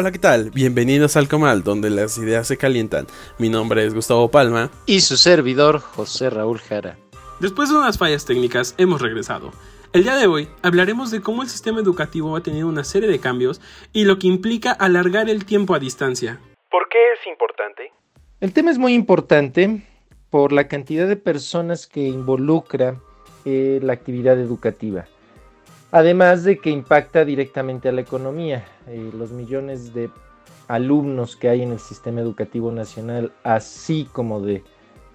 Hola, ¿qué tal? Bienvenidos al Comal, donde las ideas se calientan. Mi nombre es Gustavo Palma. Y su servidor, José Raúl Jara. Después de unas fallas técnicas, hemos regresado. El día de hoy hablaremos de cómo el sistema educativo va a tener una serie de cambios y lo que implica alargar el tiempo a distancia. ¿Por qué es importante? El tema es muy importante por la cantidad de personas que involucra eh, la actividad educativa. Además de que impacta directamente a la economía. Eh, los millones de alumnos que hay en el sistema educativo nacional, así como de,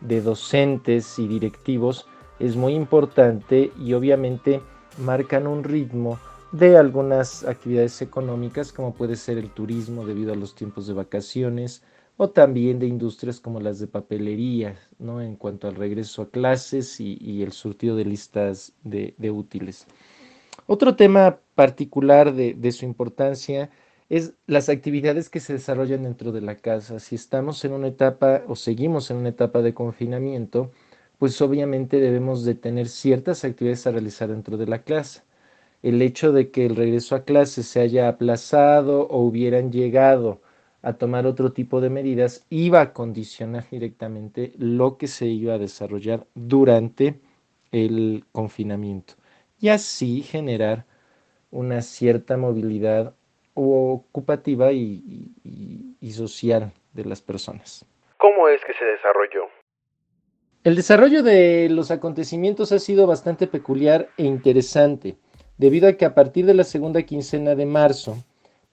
de docentes y directivos, es muy importante y obviamente marcan un ritmo de algunas actividades económicas como puede ser el turismo debido a los tiempos de vacaciones o también de industrias como las de papelería, ¿no? en cuanto al regreso a clases y, el surtido de listas de útiles. Otro tema particular de, su importancia es las actividades que se desarrollan dentro de la casa. Si estamos en una etapa o seguimos en una etapa de confinamiento, pues obviamente debemos de tener ciertas actividades a realizar dentro de la clase. El hecho de que el regreso a clase se haya aplazado o hubieran llegado a tomar otro tipo de medidas iba a condicionar directamente lo que se iba a desarrollar durante el confinamiento y así generar una cierta movilidad ocupativa y, social de las personas. ¿Cómo es que se desarrolló? El desarrollo de los acontecimientos ha sido bastante peculiar e interesante, debido a que a partir de la segunda quincena de marzo,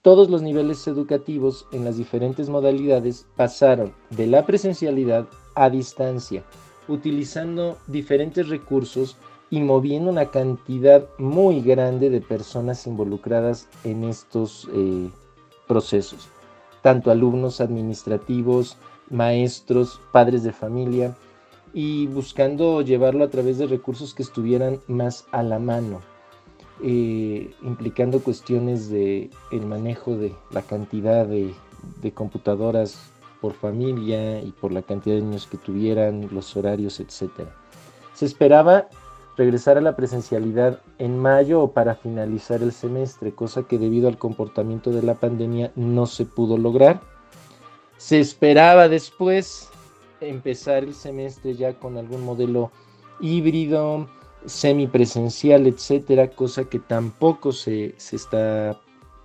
todos los niveles educativos en las diferentes modalidades pasaron de la presencialidad a distancia, utilizando diferentes recursos y moviendo una cantidad muy grande de personas involucradas en estos eh, procesos, tanto alumnos administrativos, maestros, padres de familia, y buscando llevarlo a través de recursos que estuvieran más a la mano, eh, implicando cuestiones de el manejo de la cantidad de, de computadoras por familia y por la cantidad de niños que tuvieran, los horarios, etc. Se esperaba regresar a la presencialidad en mayo o para finalizar el semestre, cosa que debido al comportamiento de la pandemia no se pudo lograr. Se esperaba después empezar el semestre ya con algún modelo híbrido, semipresencial, etcétera, cosa que tampoco se, se está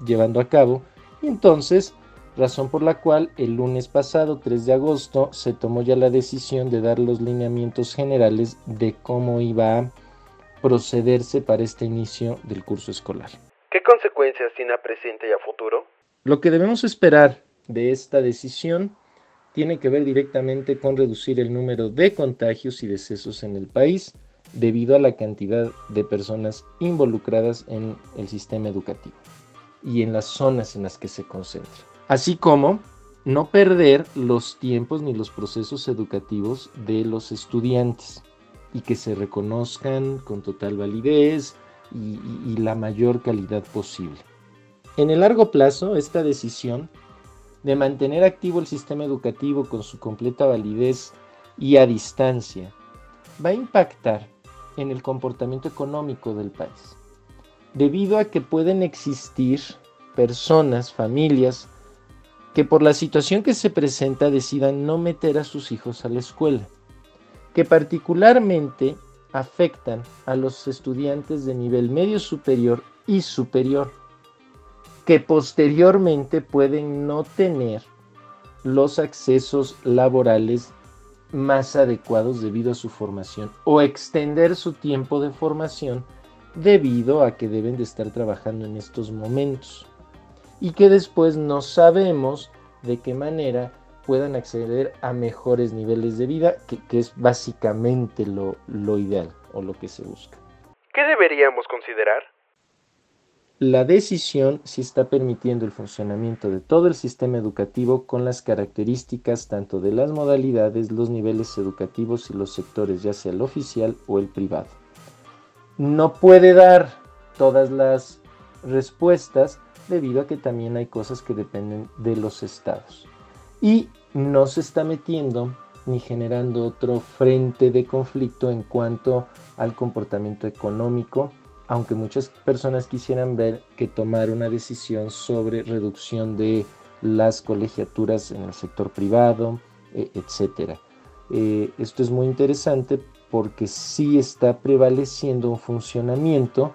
llevando a cabo. Entonces, razón por la cual el lunes pasado, 3 de agosto, se tomó ya la decisión de dar los lineamientos generales de cómo iba a procederse para este inicio del curso escolar. ¿Qué consecuencias tiene a presente y a futuro? Lo que debemos esperar de esta decisión tiene que ver directamente con reducir el número de contagios y decesos en el país debido a la cantidad de personas involucradas en el sistema educativo y en las zonas en las que se concentra. Así como no perder los tiempos ni los procesos educativos de los estudiantes y que se reconozcan con total validez y, la mayor calidad posible. En el largo plazo, esta decisión de mantener activo el sistema educativo con su completa validez y a distancia va a impactar en el comportamiento económico del país, debido a que pueden existir personas, familias, que por la situación que se presenta decidan no meter a sus hijos a la escuela que particularmente afectan a los estudiantes de nivel medio superior y superior, que posteriormente pueden no tener los accesos laborales más adecuados debido a su formación o extender su tiempo de formación debido a que deben de estar trabajando en estos momentos. Y que después no sabemos de qué manera puedan acceder a mejores niveles de vida, que, es básicamente lo, lo ideal o lo que se busca. ¿Qué deberíamos considerar? La decisión si está permitiendo el funcionamiento de todo el sistema educativo con las características tanto de las modalidades, los niveles educativos y los sectores, ya sea el oficial o el privado. No puede dar todas las respuestas debido a que también hay cosas que dependen de los estados y no se está metiendo ni generando otro frente de conflicto en cuanto al comportamiento económico aunque muchas personas quisieran ver que tomar una decisión sobre reducción de las colegiaturas en el sector privado, e, etcétera. Eh, esto es muy interesante porque sí está prevaleciendo un funcionamiento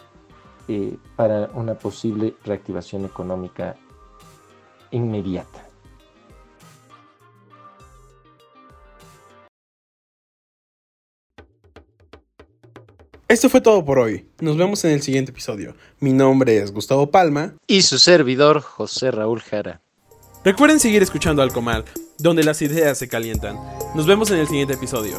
eh, para una posible reactivación económica inmediata. Esto fue todo por hoy. Nos vemos en el siguiente episodio. Mi nombre es Gustavo Palma. Y su servidor, José Raúl Jara. Recuerden seguir escuchando Alcomal, donde las ideas se calientan. Nos vemos en el siguiente episodio.